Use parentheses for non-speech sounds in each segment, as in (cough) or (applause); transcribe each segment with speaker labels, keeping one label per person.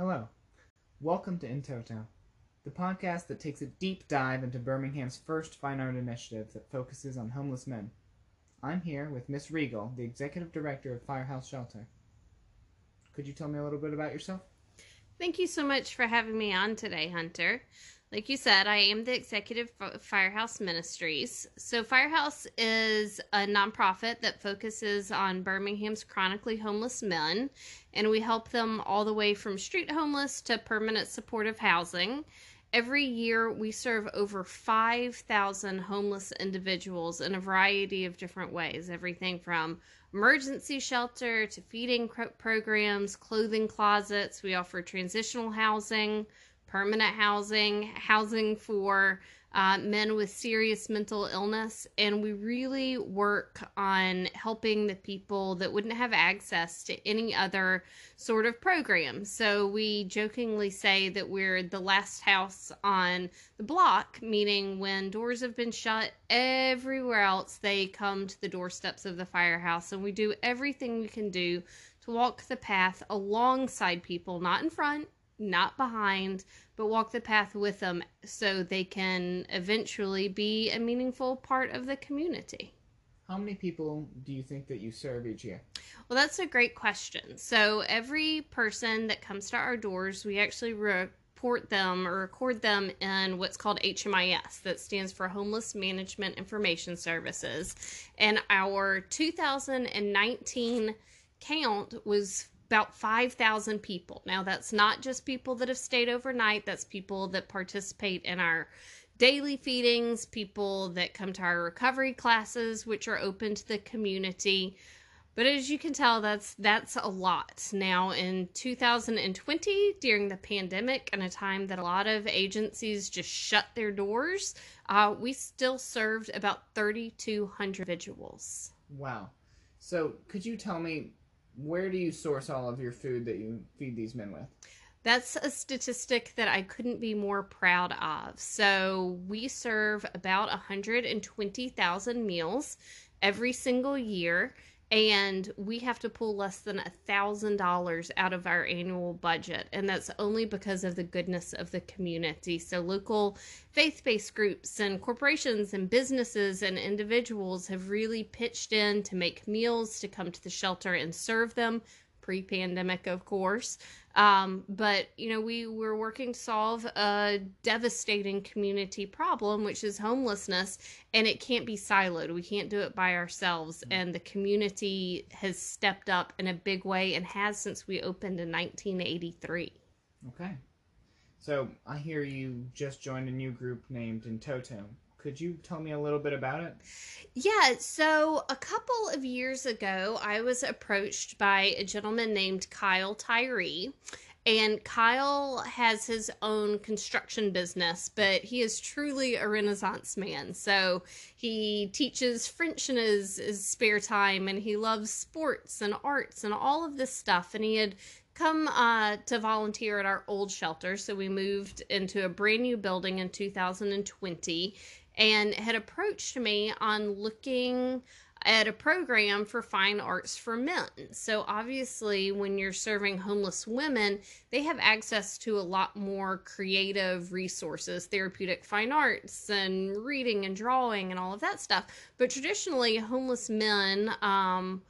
Speaker 1: Hello. Welcome to In Toto, the podcast that takes a deep dive into Birmingham's first fine art initiative that focuses on homeless men. I'm here with Miss Regal, the executive director of Firehouse Shelter. Could you tell me a little bit about yourself?
Speaker 2: Thank you so much for having me on today, Hunter. Like you said, I am the executive of Firehouse Ministries. So, Firehouse is a nonprofit that focuses on Birmingham's chronically homeless men, and we help them all the way from street homeless to permanent supportive housing. Every year, we serve over 5,000 homeless individuals in a variety of different ways everything from emergency shelter to feeding programs, clothing closets. We offer transitional housing permanent housing, housing for uh, men with serious mental illness, and we really work on helping the people that wouldn't have access to any other sort of program. So we jokingly say that we're the last house on the block, meaning when doors have been shut everywhere else, they come to the doorsteps of the firehouse, and we do everything we can do to walk the path alongside people, not in front, not behind, but walk the path with them so they can eventually be a meaningful part of the community.
Speaker 1: How many people do you think that you serve each year?
Speaker 2: Well, that's a great question. So, every person that comes to our doors, we actually report them or record them in what's called HMIS, that stands for Homeless Management Information Services. And our 2019 count was about 5,000 people. Now, that's not just people that have stayed overnight, that's people that participate in our daily feedings, people that come to our recovery classes, which are open to the community. But as you can tell, that's that's a lot. Now in 2020, during the pandemic and a time that a lot of agencies just shut their doors, uh, we still served about 3,200 individuals.
Speaker 1: Wow. So could you tell me where do you source all of your food that you feed these men with?
Speaker 2: That's a statistic that I couldn't be more proud of. So, we serve about 120,000 meals every single year and we have to pull less than a thousand dollars out of our annual budget. And that's only because of the goodness of the community. So local faith-based groups and corporations and businesses and individuals have really pitched in to make meals to come to the shelter and serve them pre-pandemic of course. Um, but you know we were working to solve a devastating community problem which is homelessness and it can't be siloed. We can't do it by ourselves. Mm. and the community has stepped up in a big way and has since we opened in 1983
Speaker 1: okay. So i hear you just joined a new group named in toto could you tell me a little bit about it?
Speaker 2: Yeah, so a couple of years ago, I was approached by a gentleman named Kyle Tyree. And Kyle has his own construction business, but he is truly a Renaissance man. So he teaches French in his, his spare time, and he loves sports and arts and all of this stuff. And he had come uh, to volunteer at our old shelter. So we moved into a brand new building in 2020 and had approached me on looking at a program for fine arts for men. So, obviously, when you're serving homeless women, they have access to a lot more creative resources, therapeutic fine arts, and reading and drawing, and all of that stuff. But traditionally, homeless men, um,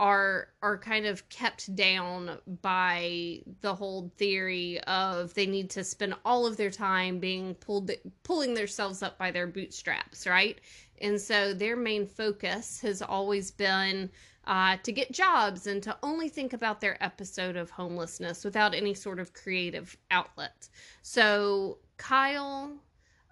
Speaker 2: are are kind of kept down by the whole theory of they need to spend all of their time being pulled pulling themselves up by their bootstraps right? And so their main focus has always been uh, to get jobs and to only think about their episode of homelessness without any sort of creative outlet. So kyle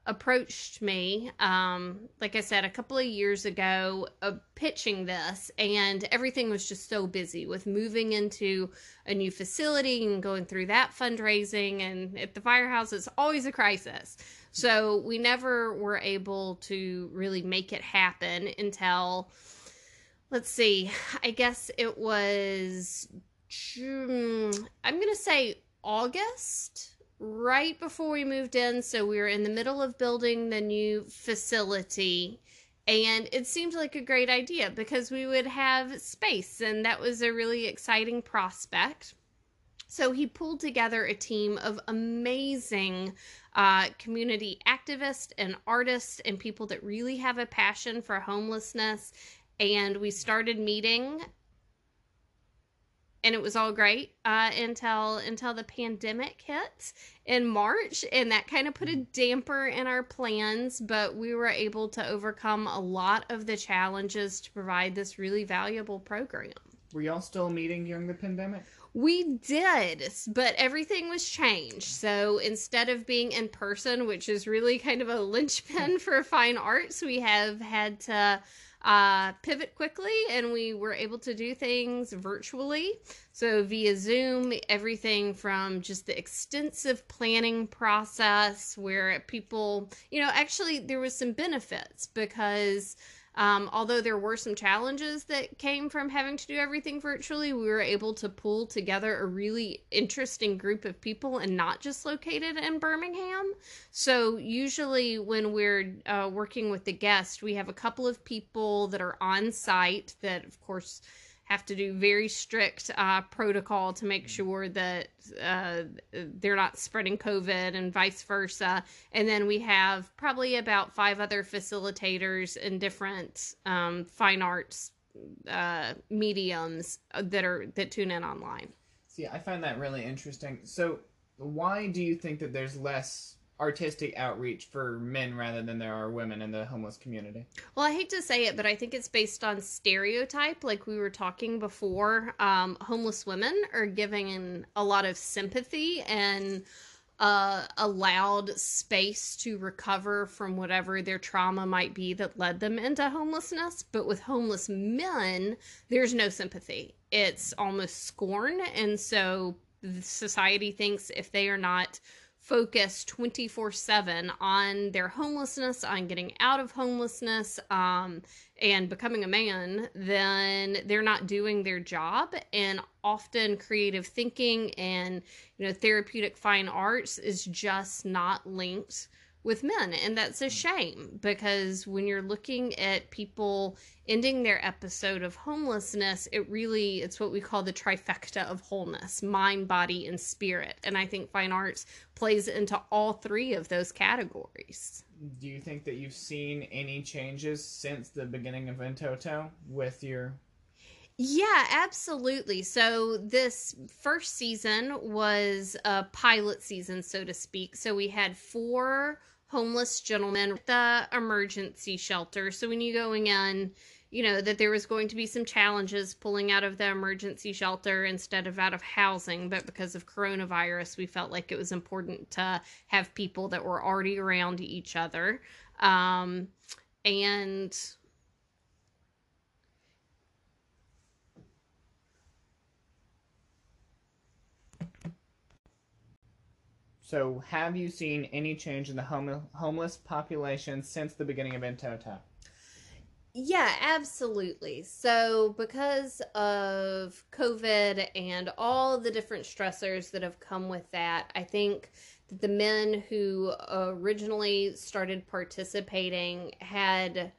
Speaker 2: approached me, um, like I said, a couple of years ago, uh, pitching this, and everything was just so busy with moving into a new facility and going through that fundraising. And at the firehouse, it's always a crisis. So we never were able to really make it happen until, let's see, I guess it was June, I'm going to say August right before we moved in. So we were in the middle of building the new facility. And it seemed like a great idea because we would have space, and that was a really exciting prospect. So he pulled together a team of amazing uh, community activists and artists and people that really have a passion for homelessness. And we started meeting and it was all great uh, until until the pandemic hit in March, and that kind of put a damper in our plans. But we were able to overcome a lot of the challenges to provide this really valuable program.
Speaker 1: Were y'all still meeting during the pandemic?
Speaker 2: We did, but everything was changed. So instead of being in person, which is really kind of a (laughs) linchpin for fine arts, we have had to uh, pivot quickly and we were able to do things virtually. So, via Zoom, everything from just the extensive planning process where people, you know, actually there was some benefits because um, although there were some challenges that came from having to do everything virtually, we were able to pull together a really interesting group of people and not just located in Birmingham. So, usually, when we're uh, working with the guest, we have a couple of people that are on site that, of course, have to do very strict uh, protocol to make sure that uh, they're not spreading COVID and vice versa. And then we have probably about five other facilitators in different um, fine arts uh, mediums that are that tune in online.
Speaker 1: See, I find that really interesting. So, why do you think that there's less artistic outreach for men rather than there are women in the homeless community.
Speaker 2: Well, I hate to say it, but I think it's based on stereotype. Like we were talking before, um, homeless women are giving a lot of sympathy and uh, allowed space to recover from whatever their trauma might be that led them into homelessness. But with homeless men, there's no sympathy. It's almost scorn. And so society thinks if they are not focus 24 7 on their homelessness, on getting out of homelessness, um, and becoming a man, then they're not doing their job. And often creative thinking and, you know, therapeutic fine arts is just not linked with men and that's a mm. shame because when you're looking at people ending their episode of homelessness it really it's what we call the trifecta of wholeness mind body and spirit and i think fine arts plays into all three of those categories
Speaker 1: do you think that you've seen any changes since the beginning of Toto with your
Speaker 2: yeah, absolutely. So this first season was a pilot season, so to speak. So we had four homeless gentlemen at the emergency shelter. So when you going in, you know that there was going to be some challenges pulling out of the emergency shelter instead of out of housing but because of coronavirus we felt like it was important to have people that were already around each other um, and
Speaker 1: So, have you seen any change in the hom- homeless population since the beginning of Toto?
Speaker 2: Yeah, absolutely. So, because of COVID and all the different stressors that have come with that, I think that the men who originally started participating had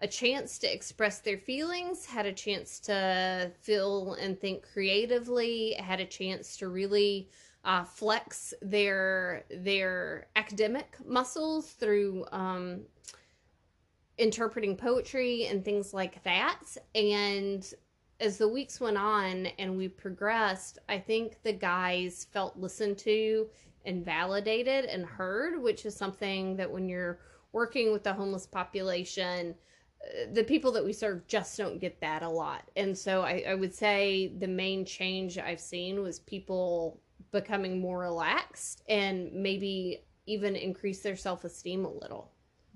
Speaker 2: a chance to express their feelings, had a chance to feel and think creatively, had a chance to really uh, flex their their academic muscles through um, interpreting poetry and things like that. And as the weeks went on and we progressed, I think the guys felt listened to and validated and heard, which is something that when you're working with the homeless population, uh, the people that we serve just don't get that a lot. And so I, I would say the main change I've seen was people becoming more relaxed and maybe even increase their self esteem a little.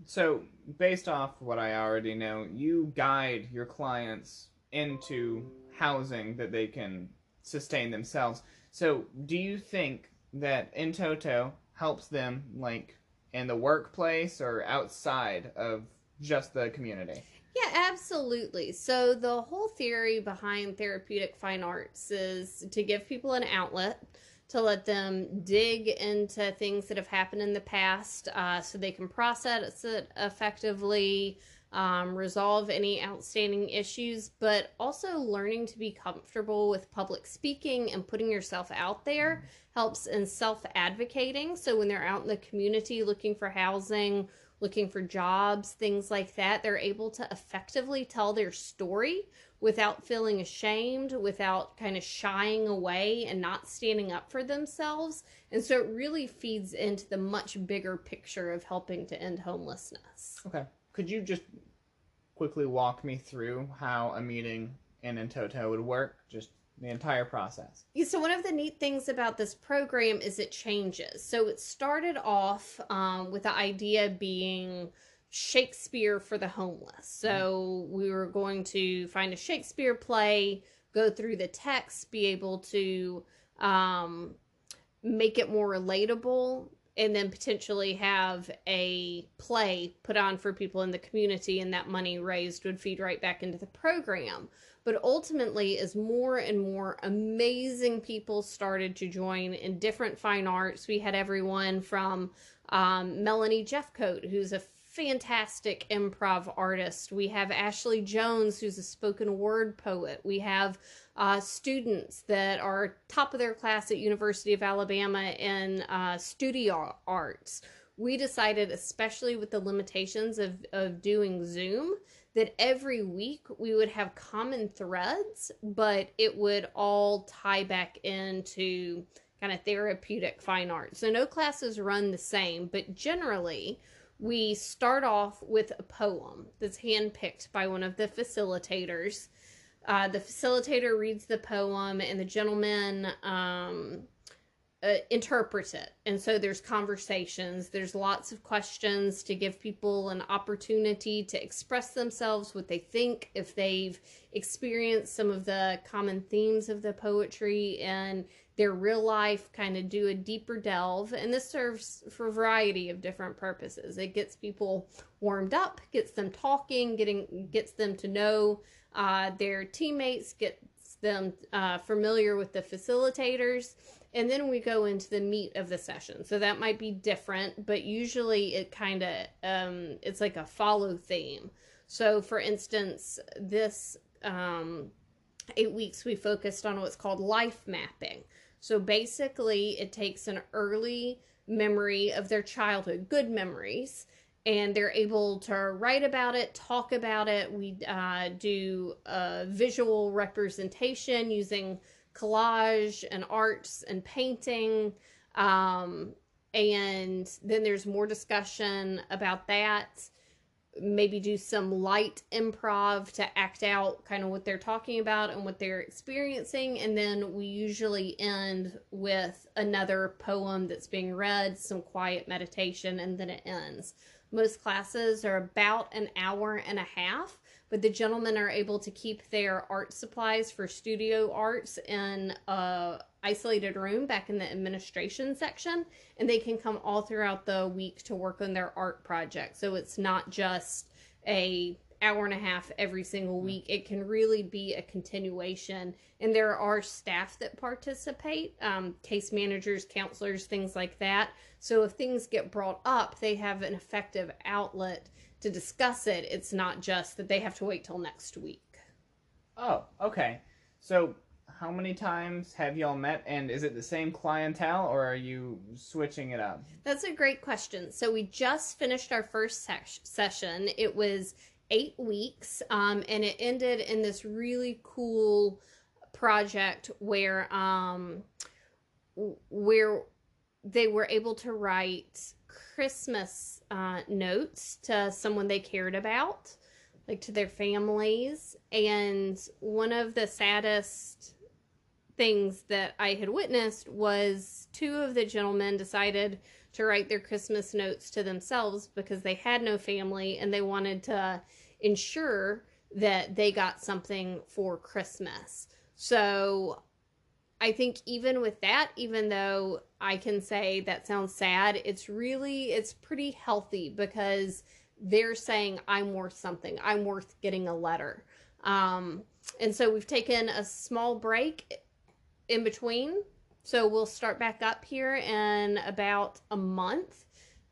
Speaker 1: So, based off what I already know, you guide your clients into housing that they can sustain themselves. So, do you think that in Toto helps them like in the workplace or outside of just the community?
Speaker 2: Yeah, absolutely. So, the whole theory behind therapeutic fine arts is to give people an outlet to let them dig into things that have happened in the past uh, so they can process it effectively, um, resolve any outstanding issues, but also learning to be comfortable with public speaking and putting yourself out there helps in self advocating. So when they're out in the community looking for housing, looking for jobs, things like that, they're able to effectively tell their story without feeling ashamed, without kind of shying away and not standing up for themselves. And so it really feeds into the much bigger picture of helping to end homelessness.
Speaker 1: Okay. Could you just quickly walk me through how a meeting in Entoto would work? Just the entire process.
Speaker 2: So one of the neat things about this program is it changes. So it started off um, with the idea being Shakespeare for the homeless. So we were going to find a Shakespeare play, go through the text, be able to um, make it more relatable, and then potentially have a play put on for people in the community, and that money raised would feed right back into the program. But ultimately, as more and more amazing people started to join in different fine arts, we had everyone from um, Melanie Jeffcoat, who's a fantastic improv artist. We have Ashley Jones, who's a spoken word poet. We have uh, students that are top of their class at University of Alabama in uh, studio arts. We decided, especially with the limitations of, of doing Zoom, that every week we would have common threads, but it would all tie back into kind of therapeutic fine art. So no classes run the same, but generally we start off with a poem that's handpicked by one of the facilitators. Uh, the facilitator reads the poem, and the gentleman um, uh, interprets it. And so there's conversations, there's lots of questions to give people an opportunity to express themselves, what they think, if they've experienced some of the common themes of the poetry and their real life, kind of do a deeper delve. And this serves for a variety of different purposes. It gets people warmed up, gets them talking, getting gets them to know uh, their teammates, gets them uh, familiar with the facilitators and then we go into the meat of the session. So that might be different but usually it kind of um, it's like a follow theme. So for instance this um, eight weeks we focused on what's called life mapping. So basically it takes an early memory of their childhood good memories and they're able to write about it talk about it we uh, do a visual representation using collage and arts and painting. Um, and then there's more discussion about that. Maybe do some light improv to act out kind of what they're talking about and what they're experiencing. And then we usually end with another poem that's being read, some quiet meditation, and then it ends. Most classes are about an hour and a half but the gentlemen are able to keep their art supplies for studio arts in a isolated room back in the administration section and they can come all throughout the week to work on their art project. So it's not just a hour and a half every single week it can really be a continuation and there are staff that participate um, case managers counselors things like that so if things get brought up they have an effective outlet to discuss it. It's not just that they have to wait till next week.
Speaker 1: Oh, okay. So, how many times have y'all met, and is it the same clientele, or are you switching it up?
Speaker 2: That's a great question. So, we just finished our first se- session. It was eight weeks, um, and it ended in this really cool project where um, where they were able to write Christmas uh, notes to someone they cared about, like to their families. And one of the saddest things that I had witnessed was two of the gentlemen decided to write their Christmas notes to themselves because they had no family and they wanted to ensure that they got something for Christmas. So I think even with that, even though I can say that sounds sad, it's really it's pretty healthy because they're saying I'm worth something. I'm worth getting a letter. Um, and so we've taken a small break in between. So we'll start back up here in about a month.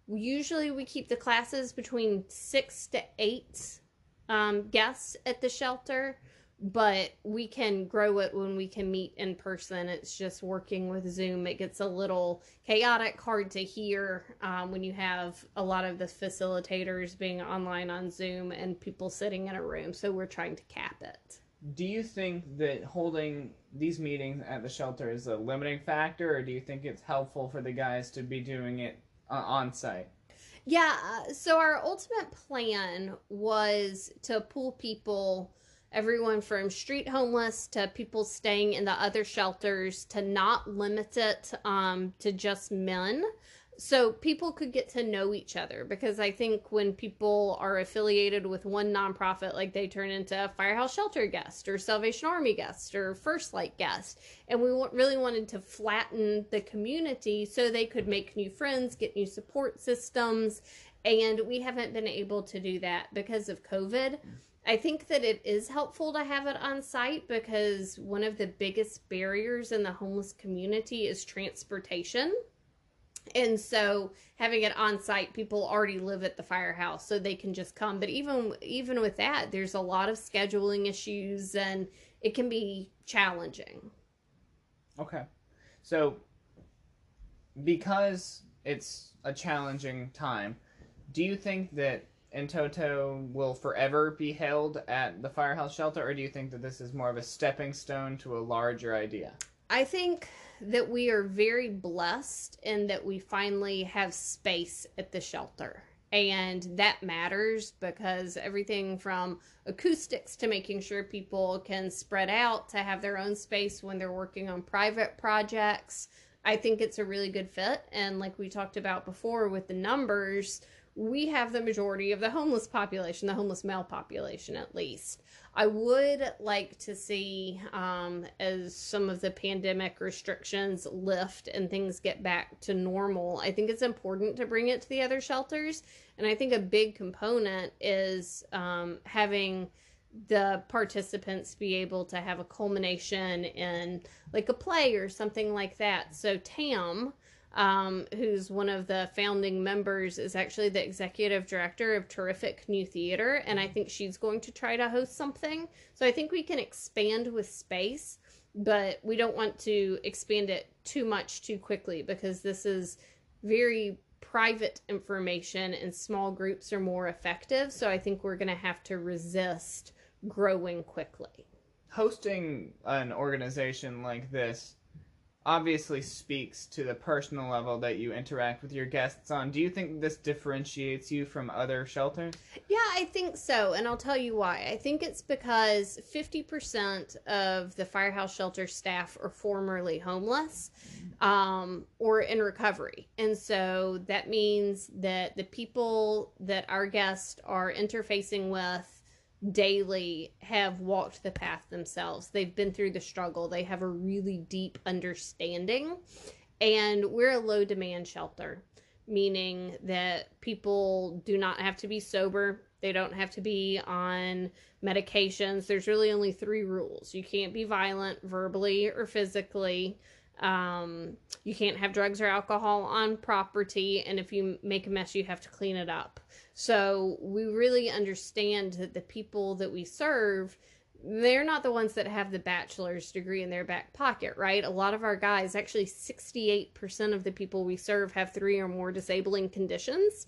Speaker 2: Usually we keep the classes between six to eight um, guests at the shelter, but we can grow it when we can meet in person. It's just working with Zoom. It gets a little chaotic, hard to hear um, when you have a lot of the facilitators being online on Zoom and people sitting in a room. So we're trying to cap it.
Speaker 1: Do you think that holding these meetings at the shelter is a limiting factor, or do you think it's helpful for the guys to be doing it uh, on site?
Speaker 2: Yeah, uh, so our ultimate plan was to pull people, everyone from street homeless to people staying in the other shelters, to not limit it um, to just men. So people could get to know each other because I think when people are affiliated with one nonprofit, like they turn into a Firehouse Shelter guest or Salvation Army guest or First Light guest. And we really wanted to flatten the community so they could make new friends, get new support systems. And we haven't been able to do that because of COVID. I think that it is helpful to have it on site because one of the biggest barriers in the homeless community is transportation. And so having it on site, people already live at the firehouse, so they can just come. But even even with that, there's a lot of scheduling issues and it can be challenging.
Speaker 1: Okay. So because it's a challenging time, do you think that In Toto will forever be held at the firehouse shelter, or do you think that this is more of a stepping stone to a larger idea?
Speaker 2: I think that we are very blessed in that we finally have space at the shelter. And that matters because everything from acoustics to making sure people can spread out to have their own space when they're working on private projects. I think it's a really good fit. And like we talked about before with the numbers, we have the majority of the homeless population, the homeless male population at least. I would like to see, um, as some of the pandemic restrictions lift and things get back to normal, I think it's important to bring it to the other shelters. And I think a big component is um, having the participants be able to have a culmination in like a play or something like that. So, Tam um, who's one of the founding members, is actually the executive director of Terrific New Theater, and I think she's going to try to host something. So I think we can expand with space, but we don't want to expand it too much too quickly because this is very private information and small groups are more effective. So I think we're going to have to resist growing quickly.
Speaker 1: Hosting an organization like this obviously speaks to the personal level that you interact with your guests on. Do you think this differentiates you from other shelters?
Speaker 2: Yeah, I think so. And I'll tell you why. I think it's because 50% of the firehouse shelter staff are formerly homeless um, or in recovery. And so that means that the people that our guests are interfacing with daily have walked the path themselves. They've been through the struggle. They have a really deep understanding. And we're a low demand shelter, meaning that people do not have to be sober. They don't have to be on medications. There's really only three rules you can't be violent verbally or physically. Um, you can't have drugs or alcohol on property. And if you make a mess, you have to clean it up. So we really understand that the people that we serve, they're not the ones that have the bachelor's degree in their back pocket, right? A lot of our guys, actually 68% of the people we serve have three or more disabling conditions.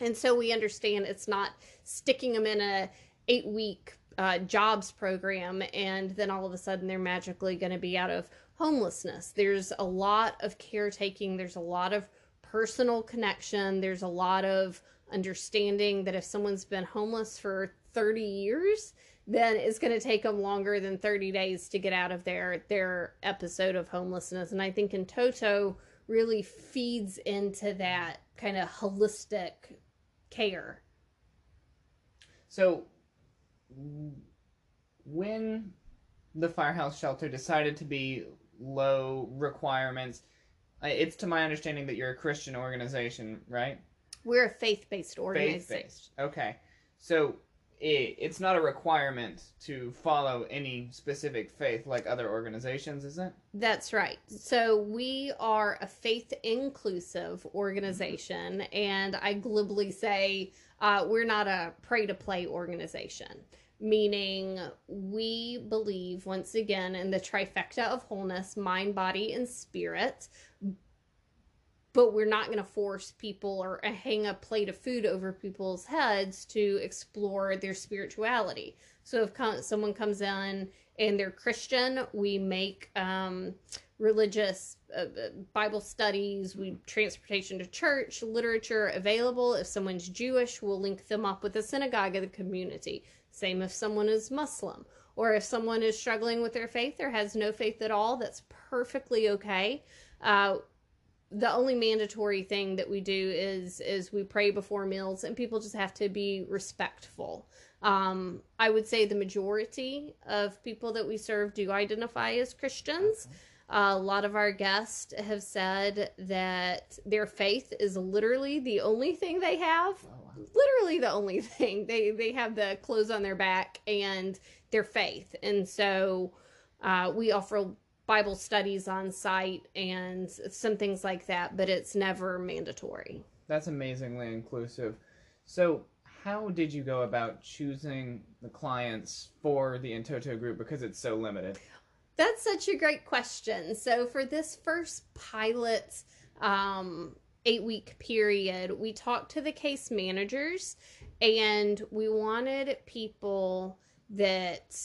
Speaker 2: And so we understand it's not sticking them in a 8 week uh, jobs program and then all of a sudden they're magically going to be out of homelessness. There's a lot of caretaking, there's a lot of personal connection, there's a lot of understanding that if someone's been homeless for 30 years, then it's going to take them longer than 30 days to get out of their their episode of homelessness. And I think in toto really feeds into that kind of holistic care.
Speaker 1: So when the firehouse shelter decided to be low requirements, it's to my understanding that you're a Christian organization, right?
Speaker 2: We're a faith based organization. Faith based.
Speaker 1: Okay. So it, it's not a requirement to follow any specific faith like other organizations, is it?
Speaker 2: That's right. So we are a faith inclusive organization, and I glibly say Uh, we're not a pray to play organization, meaning we believe, once again, in the trifecta of wholeness mind, body, and spirit. But we're not going to force people or hang a plate of food over people's heads to explore their spirituality. So if someone comes in and they're Christian, we make um, religious uh, uh, Bible studies, we transportation to church, literature available. If someone's Jewish, we'll link them up with a synagogue of the community. Same if someone is Muslim. Or if someone is struggling with their faith or has no faith at all, that's perfectly okay. Uh, the only mandatory thing that we do is is we pray before meals and people just have to be respectful um, i would say the majority of people that we serve do identify as christians. Uh, a lot of our guests have said that their faith is literally the only thing they have. Literally the only (laughs) thing. They they have the clothes on their back and their faith. And so uh, we offer Bible studies on site and some things like that, but it's never mandatory.
Speaker 1: That's amazingly inclusive. So, how did you go about choosing the clients for the In Toto group because it's so limited?
Speaker 2: That's such a great question. So, for this first pilot um, eight week period, we talked to the case managers and we wanted people that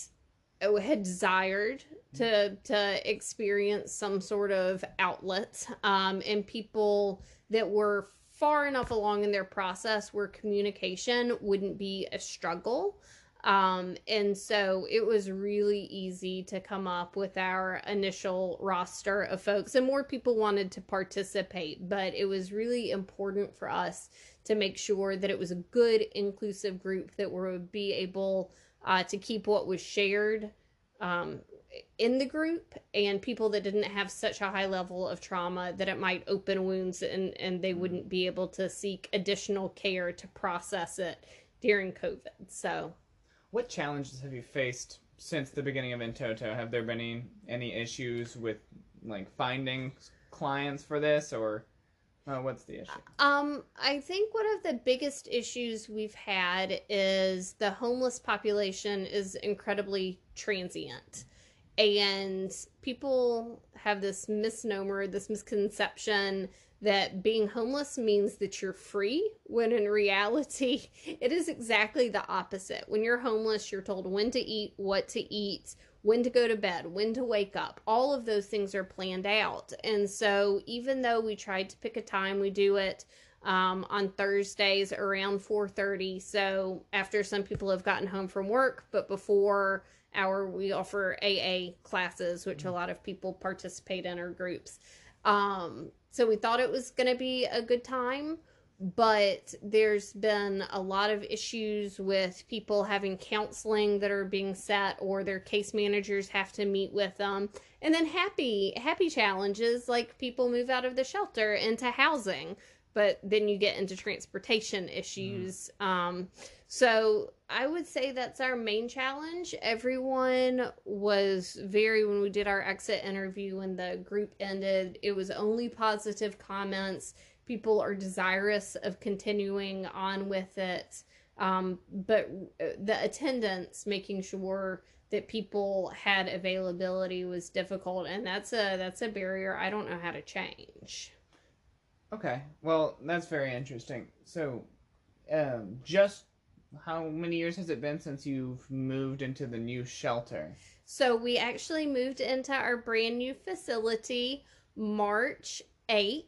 Speaker 2: had desired to to experience some sort of outlet um, and people that were far enough along in their process where communication wouldn't be a struggle um, and so it was really easy to come up with our initial roster of folks, and more people wanted to participate. But it was really important for us to make sure that it was a good, inclusive group that would be able uh, to keep what was shared um, in the group and people that didn't have such a high level of trauma that it might open wounds and, and they wouldn't be able to seek additional care to process it during COVID. So
Speaker 1: what challenges have you faced since the beginning of In Toto? Have there been any, any issues with like finding clients for this or uh, what's the issue?
Speaker 2: Um, I think one of the biggest issues we've had is the homeless population is incredibly transient. And people have this misnomer, this misconception that being homeless means that you're free, when in reality, (laughs) it is exactly the opposite. When you're homeless, you're told when to eat, what to eat, when to go to bed, when to wake up. All of those things are planned out. And so, even though we tried to pick a time, we do it um, on Thursdays around 4:30. So after some people have gotten home from work, but before our we offer AA classes, which a lot of people participate in our groups. Um, so we thought it was going to be a good time, but there's been a lot of issues with people having counseling that are being set or their case managers have to meet with them. And then happy happy challenges like people move out of the shelter into housing, but then you get into transportation issues. Mm. Um, so I would say that's our main challenge. Everyone was very, when we did our exit interview, when the group ended, it was only positive comments. People are desirous of continuing on with it. Um, but uh, the attendance, making sure that people had availability was difficult and that's a that's a barrier I don't know how to change.
Speaker 1: Okay. Well, that's very interesting. So, um, just how many years has it been since you've moved into the new shelter?
Speaker 2: So we actually moved into our brand new facility March 8th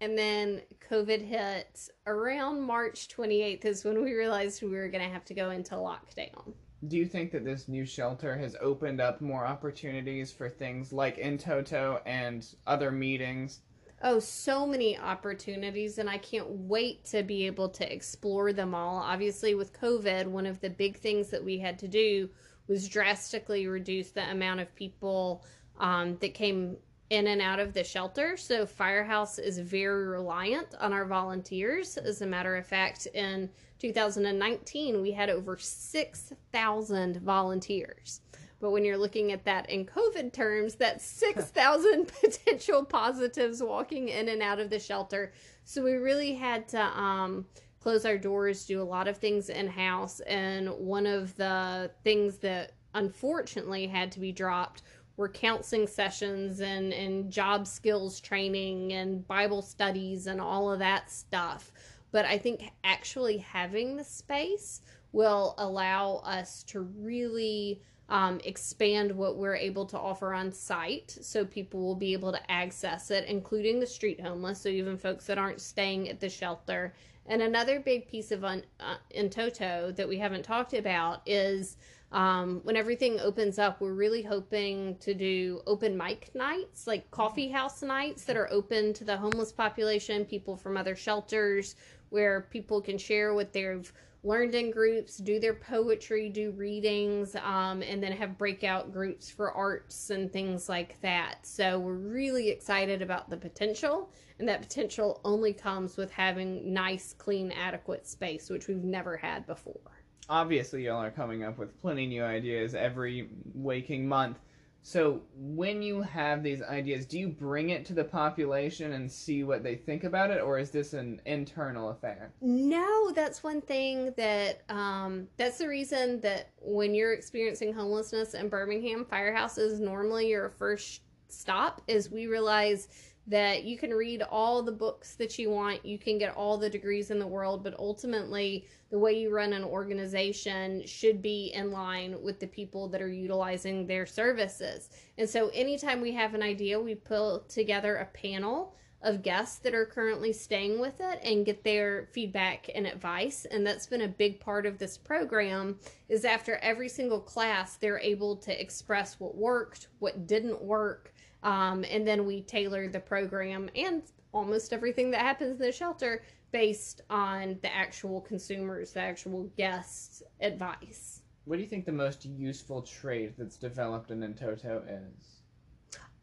Speaker 2: and then COVID hit around March 28th is when we realized we were going to have to go into lockdown.
Speaker 1: Do you think that this new shelter has opened up more opportunities for things like in toto and other meetings
Speaker 2: oh, so many opportunities, and I can't wait to be able to explore them all. Obviously, with COVID, one of the big things that we had to do was drastically reduce the amount of people um, that came in and out of the shelter. So, Firehouse is very reliant on our volunteers. As a matter of fact, in 2019, we had over 6,000 volunteers. But when you're looking at that in COVID terms, that's 6,000 (laughs) potential positives walking in and out of the shelter. So we really had to um, close our doors, do a lot of things in house. And one of the things that unfortunately had to be dropped were counseling sessions and, and job skills training and Bible studies and all of that stuff. But I think actually having the space will allow us to really um, expand what we're able to offer on site so people will be able to access it, including the street homeless, so even folks that aren't staying at the shelter. And another big piece of un, uh, in toto that we haven't talked about is um, when everything opens up, we're really hoping to do open mic nights, like coffee house nights that are open to the homeless population, people from other shelters, where people can share what they've learned in groups, do their poetry, do readings, um, and then have breakout groups for arts and things like that. So we're really excited about the potential, and that potential only comes with having nice, clean, adequate space, which we've never had before.
Speaker 1: Obviously, y'all are coming up with plenty new ideas every waking month. So when you have these ideas, do you bring it to the population and see what they think about it, or is this an internal affair?
Speaker 2: No, that's one thing that um, that's the reason that when you're experiencing homelessness in Birmingham, Firehouse is normally your first stop. Is we realize that you can read all the books that you want, you can get all the degrees in the world, but ultimately, the way you run an organization should be in line with the people that are utilizing their services. And so, anytime we have an idea, we put together a panel of guests that are currently staying with it and get their feedback and advice and that's been a big part of this program is after every single class they're able to express what worked what didn't work um, and then we tailor the program and almost everything that happens in the shelter based on the actual consumers, the actual guests' advice.
Speaker 1: What do you think the most useful trait that's developed in Entoto is?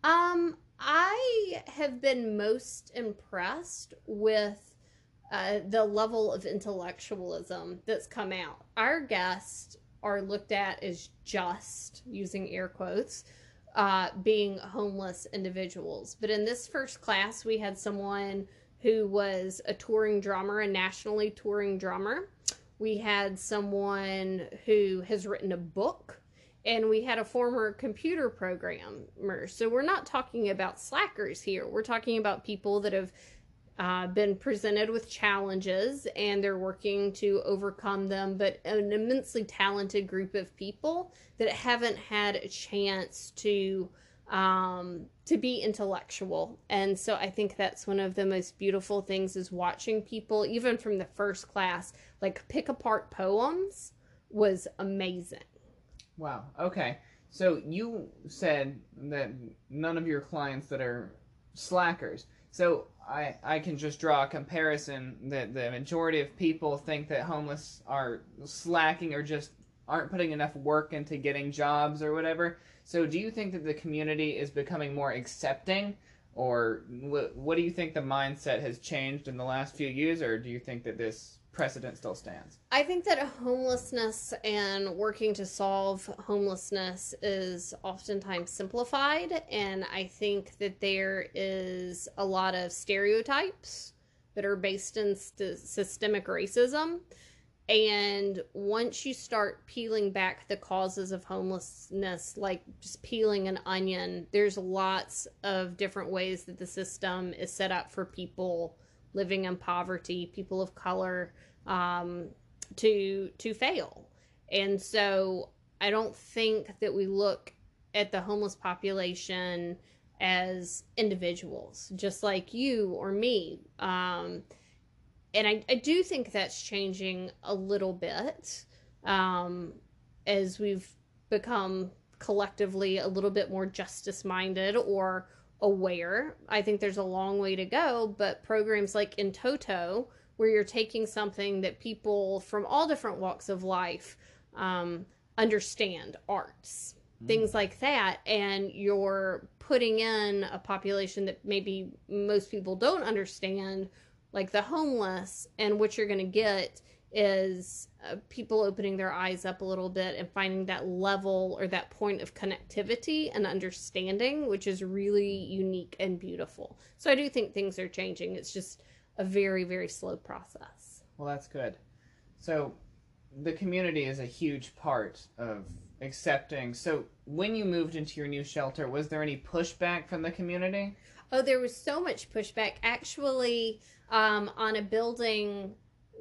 Speaker 2: Um, I have been most impressed with uh, the level of intellectualism that's come out. Our guests are looked at as just, using air quotes, uh, being homeless individuals. But in this first class, we had someone who was a touring drummer, a nationally touring drummer. We had someone who has written a book, and we had a former computer programmer. So we're not talking about slackers here. We're talking about people that have uh, been presented with challenges and they're working to overcome them, but an immensely talented group of people that haven't had a chance to um, to be intellectual. And so I think that's one of the most beautiful things is watching people, even from the first class, like pick apart poems was amazing.
Speaker 1: Wow. Okay. So you said that none of your clients that are slackers. So I I can just draw a comparison that the majority of people think that homeless are slacking or just aren't putting enough work into getting jobs or whatever. So do you think that the community is becoming more accepting or what, what do you think the mindset has changed in the last few years or do you think that this precedent still stands?
Speaker 2: I think that homelessness and working to solve homelessness is oftentimes simplified. And I think that there is a lot of stereotypes that are based in st- systemic racism. And once you start peeling back the causes of homelessness, like just peeling an onion, there's lots of different ways that the system is set up for people living in poverty, people of color, um, to to fail. And so I don't think that we look at the homeless population as individuals, just like you or me. Um, and I, I do think that's changing a little bit um, as we've become collectively a little bit more justice minded or aware. I think there's a long way to go, but programs like In Toto, where you're taking something that people from all different walks of life um, understand, arts, mm. things like that, and you're putting in a population that maybe most people don't understand, like the homeless, and what you're going to get is uh, people opening their eyes up a little bit and finding that level or that point of connectivity and understanding, which is really unique and beautiful. So I do think things are changing. It's just a very, very slow process.
Speaker 1: Well, that's good. So, the community is a huge part of accepting. So, when you moved into your new shelter, was there any pushback from the community?
Speaker 2: Oh, there was so much pushback. Actually, um, on a building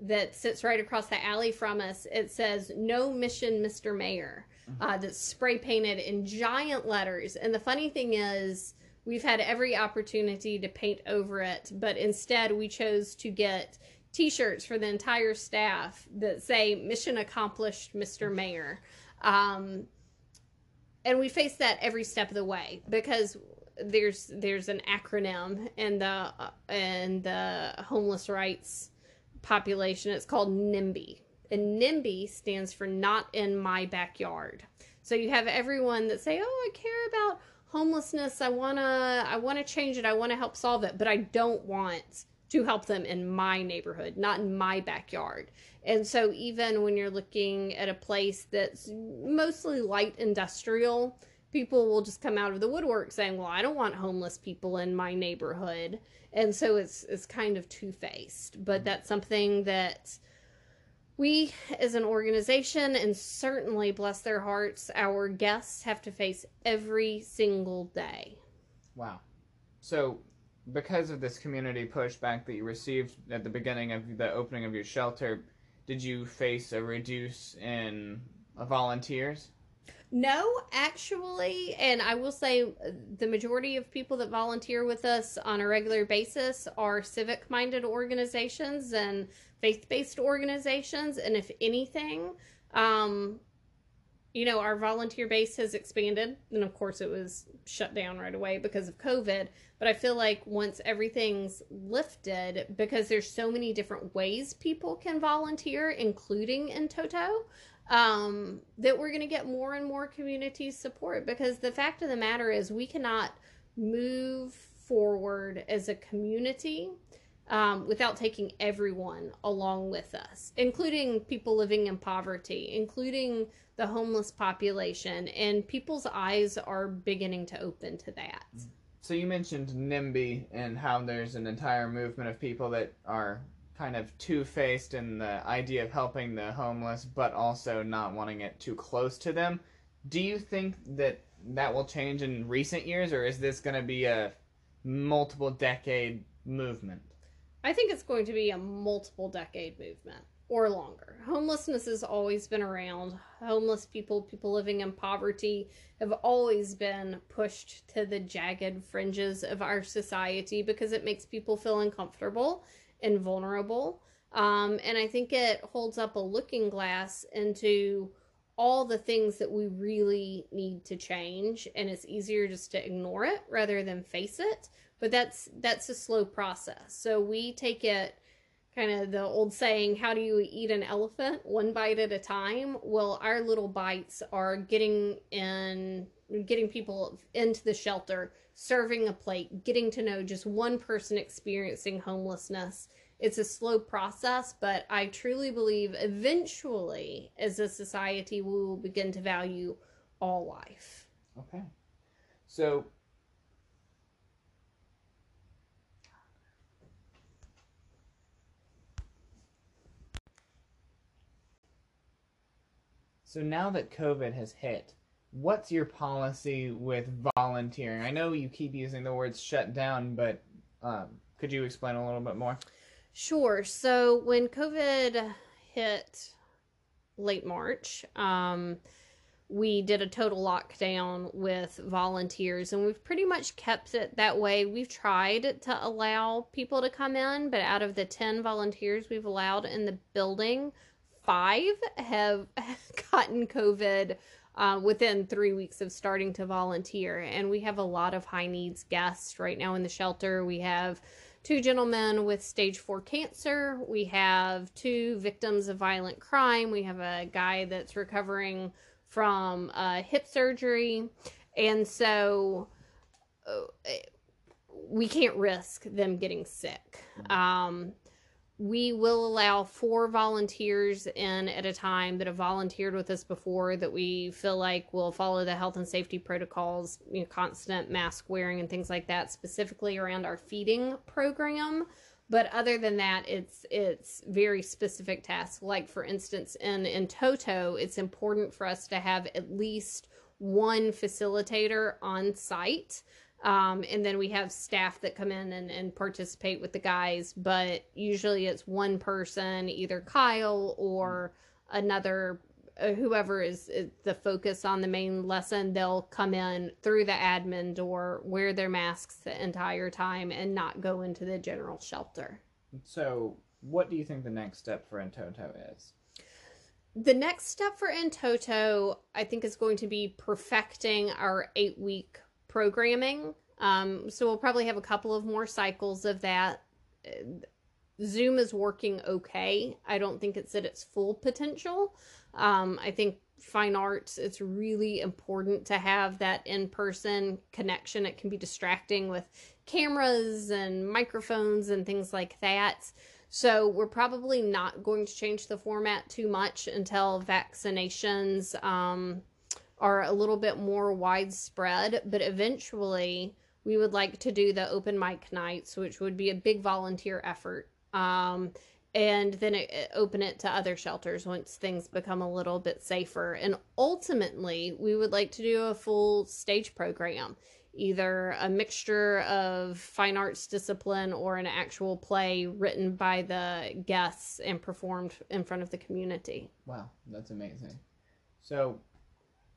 Speaker 2: that sits right across the alley from us, it says "No Mission, Mr. Mayor." Uh, that's spray painted in giant letters. And the funny thing is, we've had every opportunity to paint over it, but instead we chose to get T-shirts for the entire staff that say "Mission accomplished, Mr. Mayor." Um, and we face that every step of the way because there's there's an acronym in the uh, in the homeless rights population. It's called NIMBY, and NIMBY stands for Not in My Backyard. So you have everyone that say, "Oh, I care about homelessness. I wanna I wanna change it. I wanna help solve it, but I don't want." To help them in my neighborhood, not in my backyard. And so, even when you're looking at a place that's mostly light industrial, people will just come out of the woodwork saying, "Well, I don't want homeless people in my neighborhood." And so it's it's kind of two-faced, but mm-hmm. that's something that we as an organization and certainly bless their hearts, our guests have to face every single day.
Speaker 1: Wow. So, because of this community pushback that you received at the beginning of the opening of your shelter, did you face a reduce in volunteers?
Speaker 2: No, actually, and I will say the majority of people that volunteer with us on a regular basis are civic minded organizations and faith based organizations. And if anything, um, you know, our volunteer base has expanded. And of course, it was shut down right away because of COVID. But I feel like once everything's lifted, because there's so many different ways people can volunteer, including In Toto, um, that we're going to get more and more community support because the fact of the matter is we cannot move forward as a community um, without taking everyone along with us, including people living in poverty, including the homeless population, and people's eyes are beginning to open to that.
Speaker 1: So you mentioned NIMBY and how there's an entire movement of people that are kind of two-faced in the idea of helping the homeless, but also not wanting it too close to them. Do you think that that will change in recent years, or is this going to be a multiple decade movement?
Speaker 2: I think it's going to be a multiple decade movement or longer. Homelessness has always been around. Homeless people, people living in poverty, have always been pushed to the jagged fringes of our society because it makes people feel uncomfortable and vulnerable. Um, and I think it holds up a looking glass into all the things that we really need to change and it's easier just to ignore it rather than face it. But that's that's a slow process. So we take it kind of the old saying how do you eat an elephant one bite at a time? Well our little bites are getting in getting people into the shelter serving a plate getting to know just one person experiencing homelessness it's a slow process but i truly believe eventually as a society we will begin to value all life
Speaker 1: Okay. So So now that COVID has hit, what's your policy with volunteering? I know you keep using the words shut down, but um, could you explain a little bit more?
Speaker 2: Sure. So when COVID hit late March, um, we did a total lockdown with volunteers, and we've pretty much kept it that way. We've tried to allow people to come in, but out of the 10 volunteers we've allowed in the building, five have (laughs) gotten COVID uh, within three weeks of starting to volunteer. And we have a lot of high needs guests right now in the shelter. We have two gentlemen with stage four cancer. We have two victims of violent crime. We have a guy that's recovering from uh, hip surgery. And so uh, we can't risk them getting sick. Um, we will allow four volunteers in at a time that have volunteered with us before that we feel like will follow the health and safety protocols, you know, constant mask wearing and things like that, specifically around our feeding program. but other than that it's it's very specific tasks like for instance in In Toto it's important for us to have at least one facilitator on site um, and then we have staff that come in and, and participate with the guys but usually it's one person either kyle or another uh, whoever is, is the focus on the main lesson, they'll come in through the admin door, wear their masks the entire time, and not go into the general shelter.
Speaker 1: So, what do you think the next step for In Toto is?
Speaker 2: The next step for In Toto, I think, is going to be perfecting our eight week programming. Um, so, we'll probably have a couple of more cycles of that. Zoom is working okay. I don't think it's at its full potential. Um, I think fine arts, it's really important to have that in person connection. It can be distracting with cameras and microphones and things like that. So, we're probably not going to change the format too much until vaccinations um, are a little bit more widespread. But eventually, we would like to do the open mic nights, which would be a big volunteer effort. Um, and then it, it open it to other shelters once things become a little bit safer. And ultimately, we would like to do a full stage program, either a mixture of fine arts discipline or an actual play written by the guests and performed in front of the community.
Speaker 1: Wow, that's amazing. So,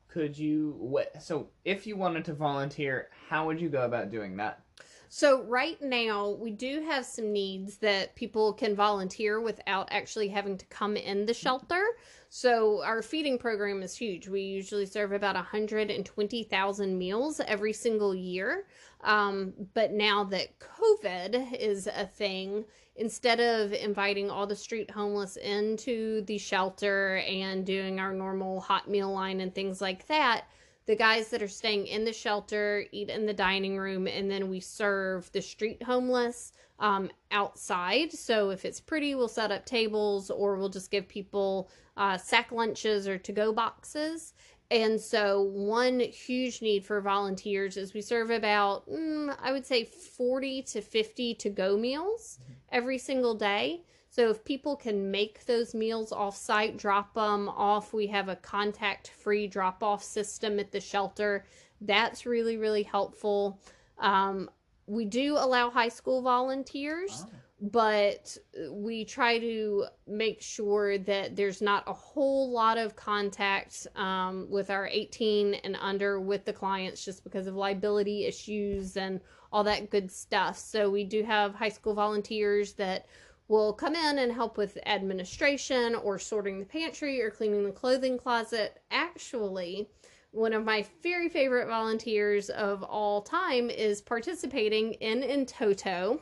Speaker 1: could you so if you wanted to volunteer, how would you go about doing that?
Speaker 2: So, right now, we do have some needs that people can volunteer without actually having to come in the shelter. So, our feeding program is huge. We usually serve about 120,000 meals every single year. Um, but now that COVID is a thing, instead of inviting all the street homeless into the shelter and doing our normal hot meal line and things like that, the guys that are staying in the shelter eat in the dining room and then we serve the street homeless um, outside. So if it's pretty we'll set up tables or we'll just give people uh, sack lunches or to-go boxes. And so one huge need for volunteers is we serve about mm, i would say 40 to 50 to-go meals every single day so if people can make those meals off site, drop them off, we have a contact free drop off system at the shelter. That's really, really helpful. Um, we do allow high school volunteers, oh. but we try to make sure that there's not a whole lot of contact um, with our 18 and under with the clients just because of liability issues and all that good stuff. So we do have high school volunteers that will come in and help with administration or sorting the pantry or cleaning the clothing closet. Actually, one of my very favorite volunteers of all time is participating in In Toto.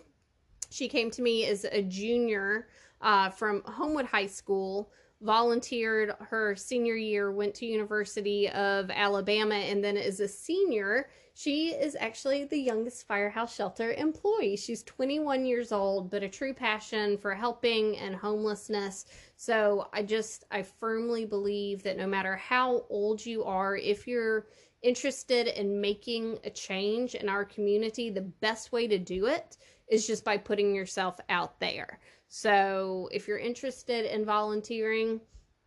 Speaker 2: She came to me as a junior uh, from Homewood High School, volunteered her senior year, went to University of Alabama, and then as a senior, she is actually the youngest firehouse shelter employee. She's 21 years old, but a true passion for helping and homelessness. So I just, I firmly believe that no matter how old you are, if you're interested in making a change in our community, the best way to do it is just by putting yourself out there. So if you're interested in volunteering,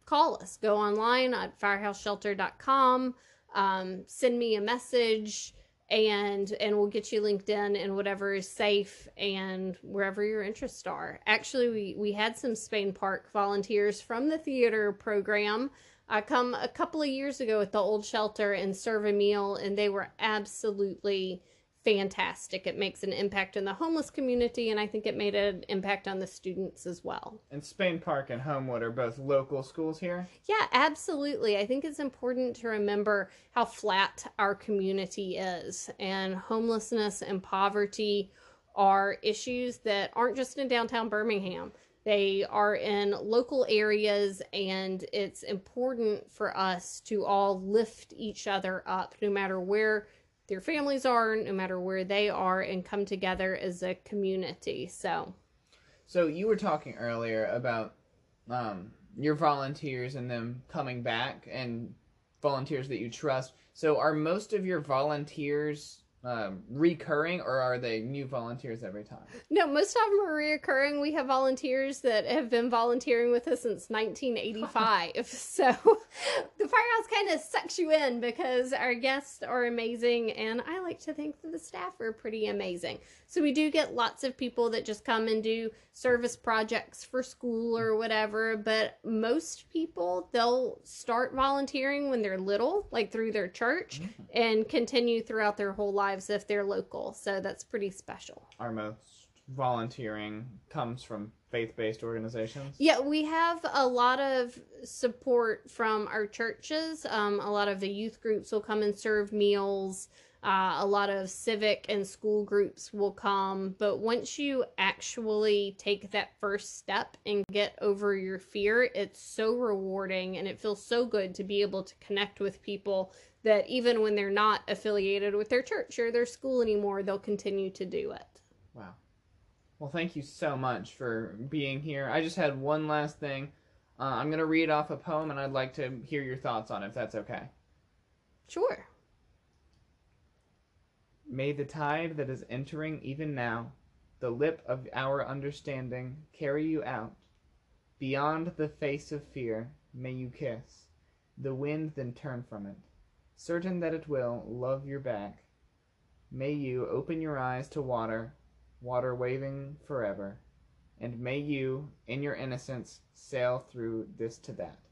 Speaker 2: call us. Go online at firehouseshelter.com. Um, send me a message and and we'll get you linked in and whatever is safe and wherever your interests are. Actually, we we had some Spain Park volunteers from the theater program uh, come a couple of years ago at the old shelter and serve a meal, and they were absolutely fantastic. It makes an impact in the homeless community, and I think it made an impact on the students as well.
Speaker 1: And Spain Park and Homewood are both local schools here?
Speaker 2: Yeah, absolutely. I think it's important to remember how flat our community is, and homelessness and poverty are issues that aren't just in downtown Birmingham. They are in local areas, and it's important for us to all lift each other up no matter where their families are, no matter where they are, and come together as a community. So,
Speaker 1: so you were talking earlier about um, your volunteers and them coming back and volunteers that you trust. So, are most of your volunteers um, recurring, or are they new volunteers every time?
Speaker 2: No, most of them are reoccurring. We have volunteers that have been volunteering with us since 1985. (laughs) so the firehouse kind of sucks you in because our guests are amazing, and I like to think that the staff are pretty amazing. So we do get lots of people that just come and do service projects for school or whatever, but most people they'll start volunteering when they're little, like through their church,
Speaker 1: Mm-hmm.
Speaker 2: and continue throughout their whole if they're local. So that's pretty special.
Speaker 1: Our most volunteering comes from faith-based organizations.
Speaker 2: Yeah, we have a lot of support from our churches. Um, a lot of the youth groups will come and serve meals. Uh, a lot of civic and school groups will come. But once you actually take that first step and get over your fear, it's so rewarding and it feels so good to be able to connect with people that even when they're not affiliated with their church or their school anymore, they'll continue to do it.
Speaker 1: Wow. Well, thank you so much for being here. I just had one last thing. Uh, I'm going to read off a poem, and I'd like to hear your thoughts on it, if that's okay.
Speaker 2: Sure.
Speaker 1: May the tide that is entering even now, the lip of our understanding, carry you out. Beyond the face of fear, may you kiss the wind, then turn from it, certain that it will love your back. May you open your eyes to water, water waving forever, and may you, in your innocence, sail through this to that.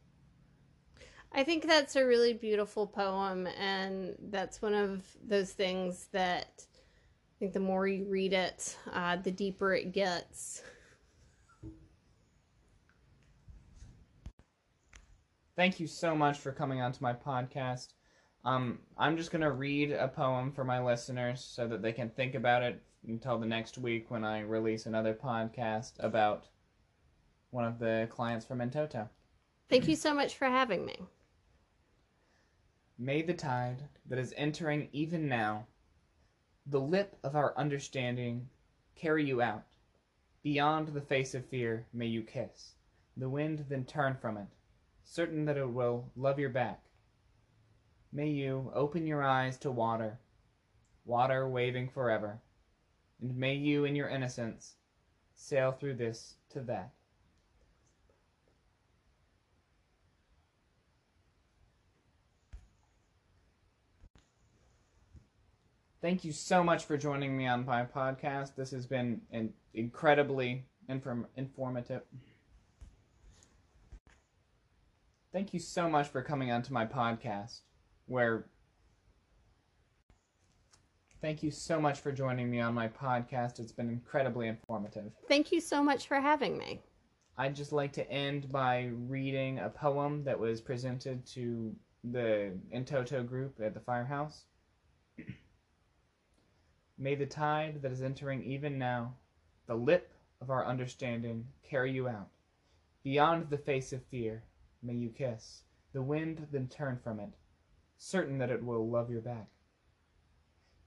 Speaker 2: I think that's a really beautiful poem, and that's one of those things that I think the more you read it, uh, the deeper it gets.
Speaker 1: Thank you so much for coming onto my podcast. Um, I'm just gonna read a poem for my listeners so that they can think about it until the next week when I release another podcast about one of the clients from In Toto.
Speaker 2: Thank you so much for having me.
Speaker 1: May the tide that is entering even now, the lip of our understanding, carry you out. Beyond the face of fear, may you kiss the wind, then turn from it, certain that it will love your back. May you open your eyes to water, water waving forever, and may you, in your innocence, sail through this to that. Thank you so much for joining me on my podcast. This has been an incredibly inform- informative. Thank you so much for coming onto my podcast, where. Thank you so much for joining me on my podcast. It's been incredibly informative.
Speaker 2: Thank you so much for having me.
Speaker 1: I'd just like to end by reading a poem that was presented to the In Toto group at the firehouse. (clears throat) May the tide that is entering even now, the lip of our understanding, carry you out. Beyond the face of fear, may you kiss the wind, then turn from it, certain that it will love your back.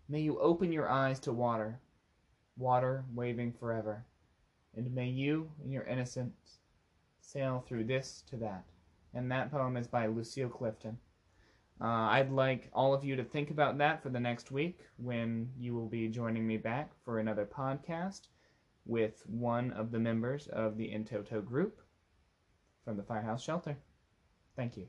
Speaker 1: May you open your eyes to water, water waving forever, and may you, in your innocence, sail through this to that. And that poem is by Lucille Clifton. Uh, I'd like all of you to think about that for the next week when you will be joining me back for another podcast with one of the members of the In Toto group from the Firehouse Shelter. Thank you.